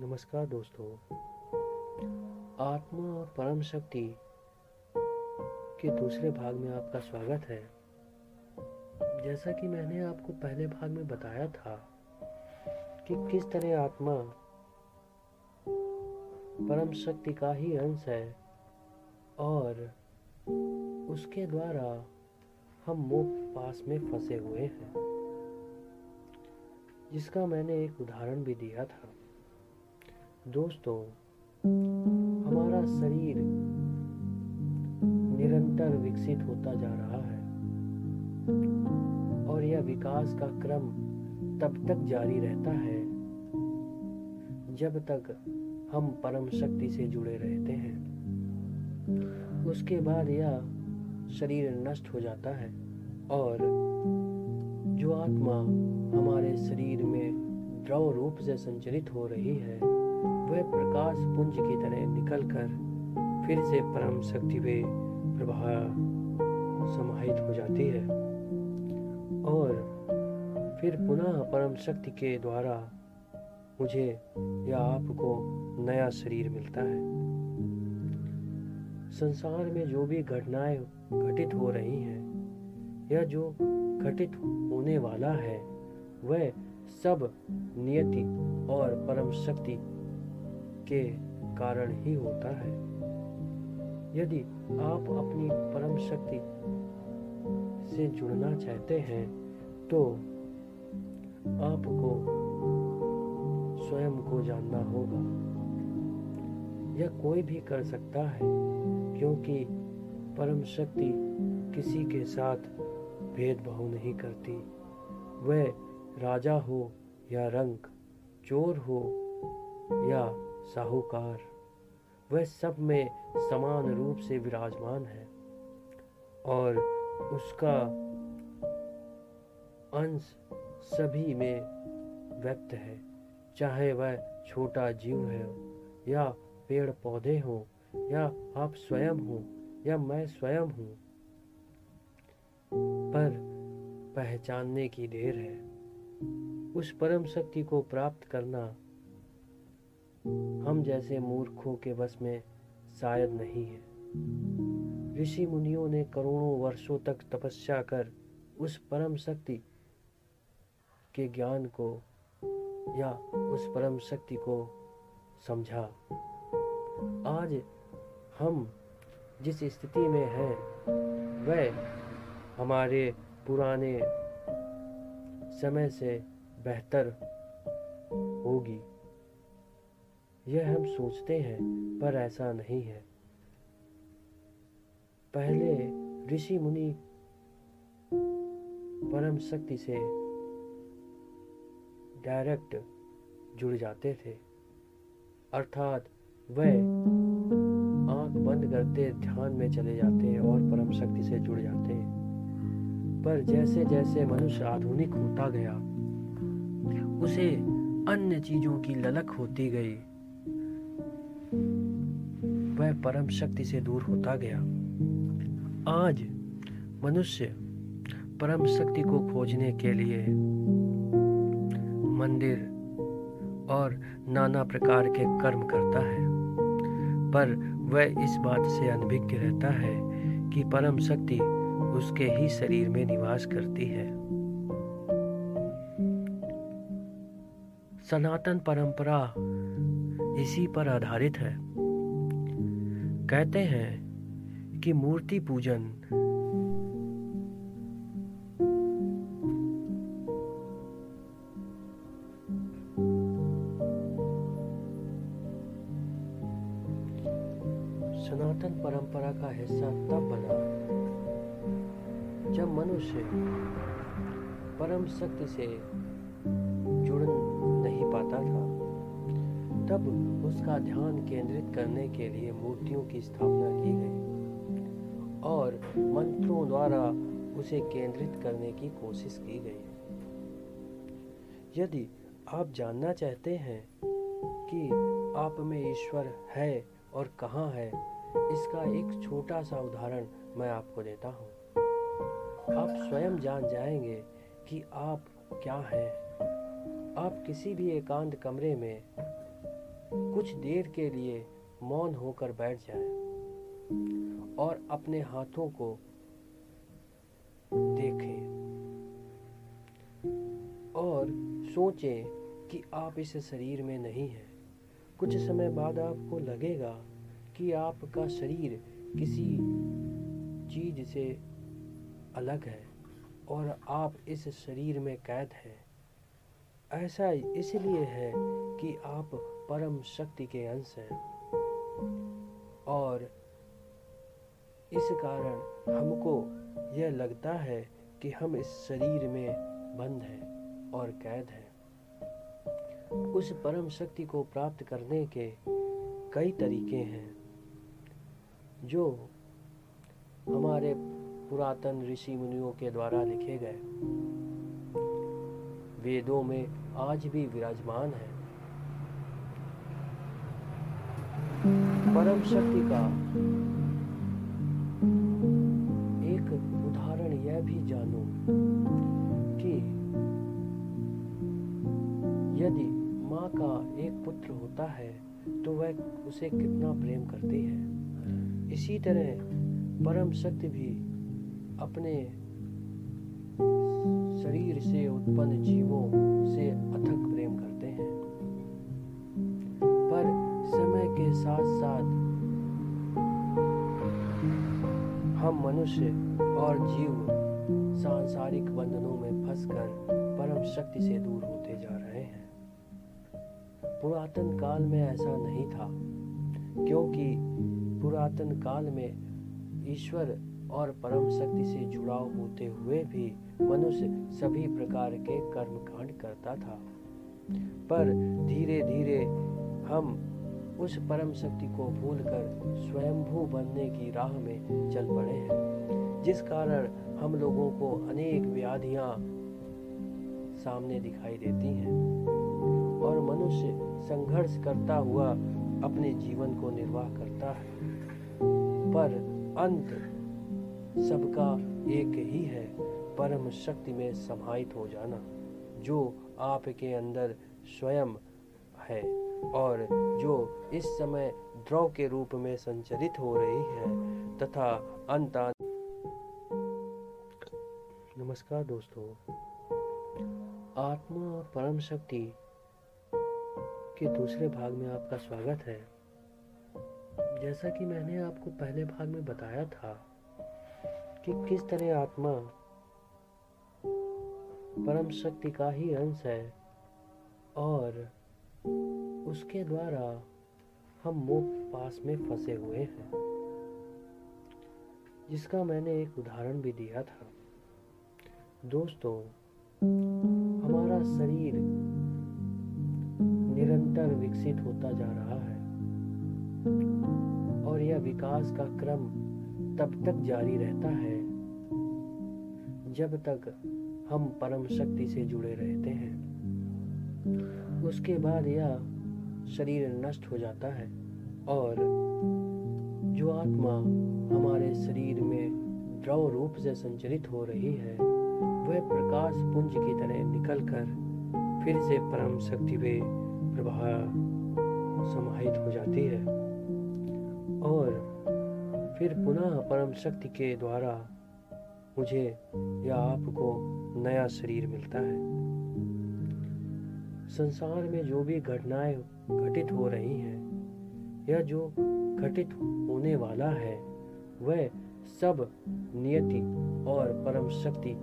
नमस्कार दोस्तों। आत्मा और परम शक्ति के दूसरे भाग में आपका स्वागत है। जैसा कि मैंने आपको पहले भाग में बताया था कि किस तरह आत्मा परम शक्ति का ही अंश है और उसके द्वारा हम मोक्ष पास में फंसे हुए हैं। जिसका मैंने एक उदाहरण भी दिया था। दोस्तों, हमारा शरीर निरंतर विकसित होता जा रहा है और यह विकास का क्रम तब तक जारी रहता है जब तक हम परम शक्ति से जुड़े रहते हैं। उसके बाद यह शरीर नष्ट हो जाता है और जो आत्मा हमारे शरीर में द्रव रूप से संचरित हो रही है वह प्रकाश पुंज की तरह निकलकर फिर से परम शक्ति में प्रभा समाहित हो जाती है। और फिर पुनः परम शक्ति के द्वारा मुझे या आपको नया शरीर मिलता है। संसार में जो भी घटनाएँ घटित हो रही हैं या जो घटित होने वाला है, वह सब नियति और परम शक्ति के कारण ही होता है। यदि आप अपनी परम शक्ति से जुड़ना चाहते हैं तो आपको स्वयं को जानना होगा। यह कोई भी कर सकता है, क्योंकि परम शक्ति किसी के साथ भेदभाव नहीं करती। वह राजा हो या रंग, चोर हो या साहूकार, वह सब में समान रूप से विराजमान है और उसका अंश सभी में व्यक्त है। चाहे वह छोटा जीव है, या पेड़ पौधे हों, या आप स्वयं हो, या मैं स्वयं हूँ, पर पहचानने की देर है। उस परम शक्ति को प्राप्त करना हम जैसे मूर्खों के बस में शायद नहीं है। ऋषि मुनियों ने करोड़ों वर्षों तक तपस्या कर उस परम शक्ति के ज्ञान को या उस परम शक्ति को समझा। आज हम जिस स्थिति में हैं, वह हमारे पुराने समय से बेहतर होगी। यह हम सोचते हैं, पर ऐसा नहीं है। पहले ऋषि मुनि परम शक्ति से डायरेक्ट जुड़ जाते थे। अर्थात वह आँख बंद करते ध्यान में चले जाते हैं और परम शक्ति से जुड़ जाते। हैं पर जैसे जैसे मनुष्य आधुनिक होता गया, उसे अन्य चीज़ों की ललक होती गई। वह परम शक्ति से दूर होता गया। आज मनुष्य परम शक्ति को खोजने के लिए मंदिर और नाना प्रकार के कर्म करता है। पर वह इस बात से अनभिज्ञ रहता है कि परम शक्ति उसके ही शरीर में निवास करती है। सनातन परंपरा इसी पर आधारित है। कहते हैं कि मूर्ति पूजन। सनातन परंपरा का हिस्सा तब बना जब मनुष्य परम शक्ति से जुड़ नहीं पाता था। तब उसका ध्यान केंद्रित करने के लिए मूर्तियों की स्थापना की गई और मंत्रों द्वारा उसे केंद्रित करने की कोशिश की गई। यदि आप जानना चाहते हैं कि आप में ईश्वर है और कहाँ है, इसका एक छोटा सा उदाहरण मैं आपको देता हूँ। आप स्वयं जान जाएँगे कि आप क्या हैं। आप किसी भी एकांत कमरे में कुछ देर के लिए मौन होकर बैठ जाए और अपने हाथों को देखें और सोचें कि आप इस शरीर में नहीं हैं। कुछ समय बाद आपको लगेगा कि आपका शरीर किसी चीज़ से अलग है और आप इस शरीर में कैद हैं। ऐसा इसलिए है कि आप परम शक्ति के अंश हैं। और इस कारण हमको यह लगता है कि हम इस शरीर में बंद हैं और कैद हैं। उस परम शक्ति को प्राप्त करने के कई तरीके हैं, जो हमारे पुरातन ऋषि मुनियों के द्वारा लिखे गए। वेदों में आज भी विराजमान है। परम शक्ति का एक उदाहरण यह भी जानो कि यदि माँ का एक पुत्र होता है तो वह उसे कितना प्रेम करती है। इसी तरह परम शक्ति भी अपने शरीर से उत्पन्न जीवों से अथक प्रेम करते साथ साथ हम मनुष्य और जीव सांसारिक बंधनों में फंसकर परम शक्ति से दूर होते जा रहे हैं। पुरातन काल में ऐसा नहीं था, क्योंकि पुरातन काल में ईश्वर और परम शक्ति से जुड़ाव होते हुए भी मनुष्य सभी प्रकार के कर्म कांड करता था। पर धीरे धीरे हम उस परम शक्ति को भूलकर स्वयंभू बनने की राह में चल पड़े हैं। जिस कारण हम लोगों को अनेक व्याधियाँ सामने दिखाई देती हैं और मनुष्य संघर्ष करता हुआ अपने जीवन को निर्वाह करता है। पर अंत सबका एक ही है परम शक्ति में समाहित हो जाना, जो आपके अंदर स्वयं है। और जो इस समय द्रव के रूप में संचरित हो रही है, तथा अंत नमस्कार दोस्तों। आत्मा परम शक्ति के दूसरे भाग में आपका स्वागत है। जैसा कि मैंने आपको पहले भाग में बताया था कि किस तरह आत्मा परम शक्ति का ही अंश है और उसके द्वारा हम मोह पास में फंसे हुए हैं। जिसका मैंने एक उदाहरण भी दिया था। दोस्तों, हमारा शरीर निरंतर विकसित होता जा रहा है और यह विकास का क्रम तब तक जारी रहता है जब तक हम परम शक्ति से जुड़े रहते हैं। उसके बाद यह शरीर नष्ट हो जाता है और जो आत्मा हमारे शरीर में द्रव रूप से संचरित हो रही है, वह प्रकाश पुंज की तरह निकलकर फिर से परम शक्ति में प्रवाह समाहित हो जाती है। और फिर पुनः परम शक्ति के द्वारा मुझे या आपको नया शरीर मिलता है। संसार में जो भी घटनाएँ घटित हो रही हैं, या जो घटित होने वाला है, वह सब नियति और परम शक्ति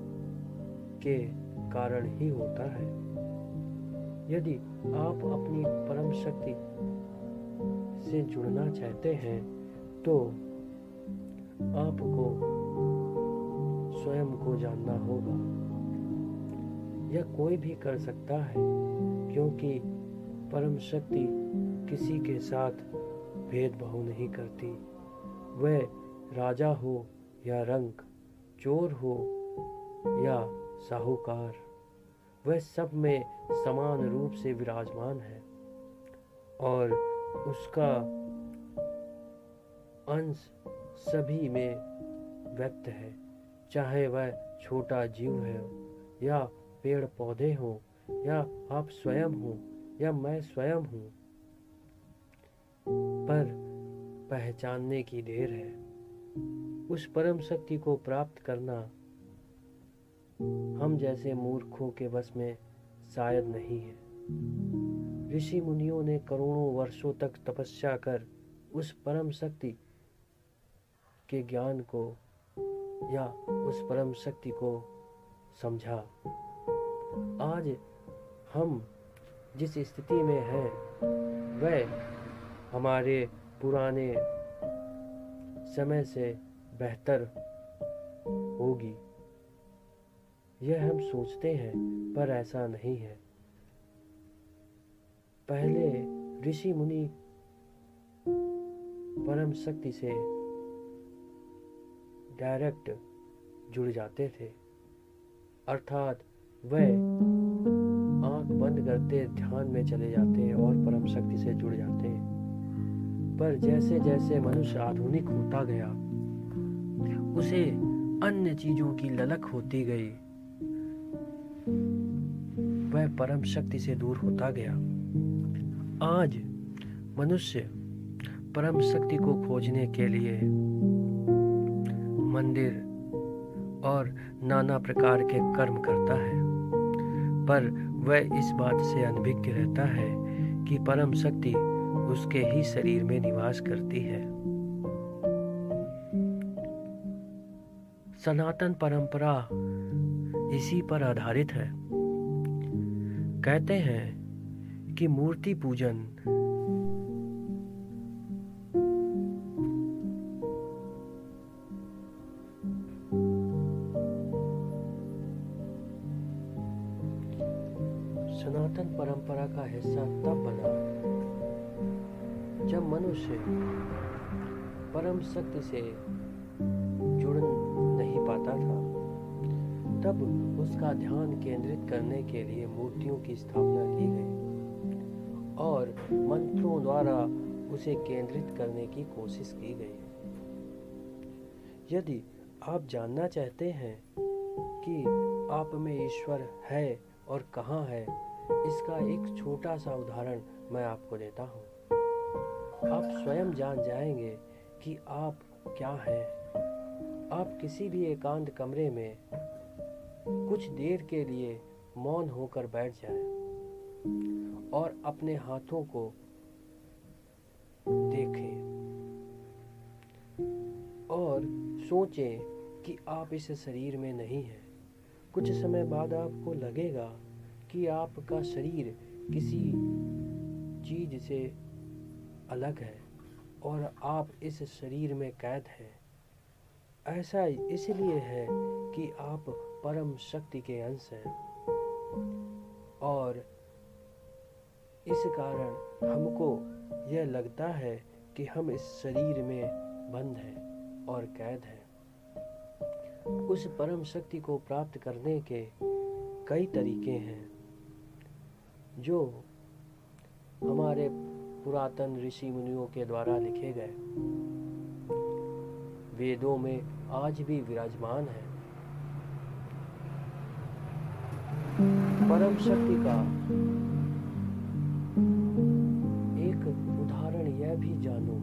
के कारण ही होता है। यदि आप अपनी परम शक्ति से जुड़ना चाहते हैं तो आपको स्वयं को जानना होगा। यह कोई भी कर सकता है। क्योंकि परम शक्ति किसी के साथ भेदभाव नहीं करती। वह राजा हो या रंक, चोर हो या साहूकार, वह सब में समान रूप से विराजमान है और उसका अंश सभी में व्यक्त है। चाहे वह छोटा जीव है या पेड़ पौधे हों या आप स्वयं हो, या मैं स्वयं हूँ। पर पहचानने की देर है। उस परम शक्ति को प्राप्त करना हम जैसे मूर्खों के बस में शायद नहीं है। ऋषि मुनियों ने करोड़ों वर्षों तक तपस्या कर उस परम शक्ति के ज्ञान को या उस परम शक्ति को समझा। आज हम जिस स्थिति में हैं, वह हमारे पुराने समय से बेहतर होगी। यह हम सोचते हैं, पर ऐसा नहीं है। पहले ऋषि मुनि परम शक्ति से डायरेक्ट जुड़ जाते थे। अर्थात वह करते ध्यान में चले जाते हैं और परम शक्ति से जुड़ जाते हैं। पर जैसे जैसे मनुष्य आधुनिक होता गया, उसे अन्य चीज़ों की ललक होती गई। वह परम शक्ति से दूर होता गया। आज मनुष्य परम शक्ति को खोजने के लिए मंदिर और नाना प्रकार के कर्म करता है। पर वह इस बात से अनभिज्ञ रहता है कि परम शक्ति उसके ही शरीर में निवास करती है। सनातन परंपरा इसी पर आधारित है। कहते हैं कि मूर्ति पूजन सनातन परंपरा का हिस्सा तब बना। जब मनुष्य परम शक्ति से जुड़ नहीं पाता था, तब उसका ध्यान केंद्रित करने के लिए मूर्तियों की स्थापना की गई और मंत्रों द्वारा उसे केंद्रित करने की कोशिश की गई। यदि आप जानना चाहते हैं कि आप में ईश्वर है और कहाँ है इसका एक छोटा सा उदाहरण मैं आपको देता हूँ। आप स्वयं जान जाएँगे कि आप क्या हैं। आप किसी भी एकांत कमरे में कुछ देर के लिए मौन होकर बैठ जाएँ और अपने हाथों को देखें और सोचें कि आप इस शरीर में नहीं हैं। कुछ समय बाद आपको लगेगा कि आपका शरीर किसी चीज़ से अलग है और आप इस शरीर में कैद हैं। ऐसा इसलिए है कि आप परम शक्ति के अंश हैं। और इस कारण हमको यह लगता है कि हम इस शरीर में बंद हैं और कैद हैं। उस परम शक्ति को प्राप्त करने के कई तरीके हैं। जो हमारे पुरातन ऋषि मुनियों के द्वारा लिखे गए। वेदों में आज भी विराजमान है। परम शक्ति का एक उदाहरण यह भी जानो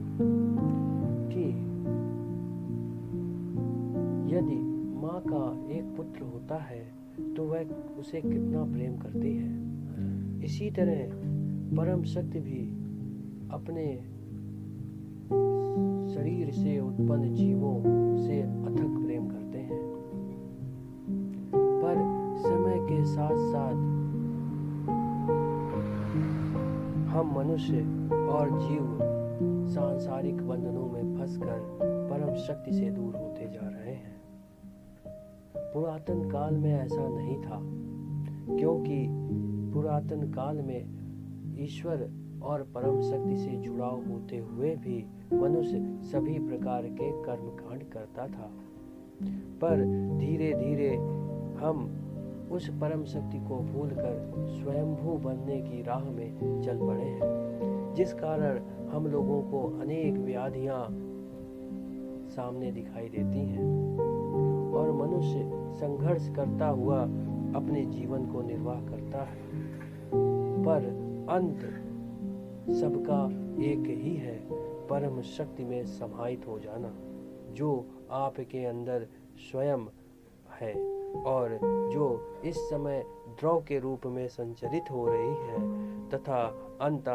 कि यदि माँ का एक पुत्र होता है तो वह उसे कितना प्रेम करती है? इसी तरह परम शक्ति भी अपने शरीर से उत्पन्न जीवों से अथक प्रेम करते हैं। पर समय के साथ साथ हम मनुष्य और जीव सांसारिक बंधनों में फंसकर परम शक्ति से दूर होते जा रहे हैं। पुरातन काल में ऐसा नहीं था, क्योंकि पुरातन काल में ईश्वर और परम शक्ति से जुड़ाव होते हुए भी मनुष्य सभी प्रकार के कर्म कांड करता था। पर धीरे धीरे हम उस परम शक्ति को भूलकर स्वयंभू बनने की राह में चल पड़े हैं, जिस कारण हम लोगों को अनेक व्याधियाँ सामने दिखाई देती हैं और मनुष्य संघर्ष करता हुआ अपने जीवन को निर्वाह करता है। पर अंत सबका एक ही है, परम शक्ति में समाहित हो जाना, जो आपके अंदर स्वयं है और जो इस समय द्रव के रूप में संचरित हो रही है तथा अंत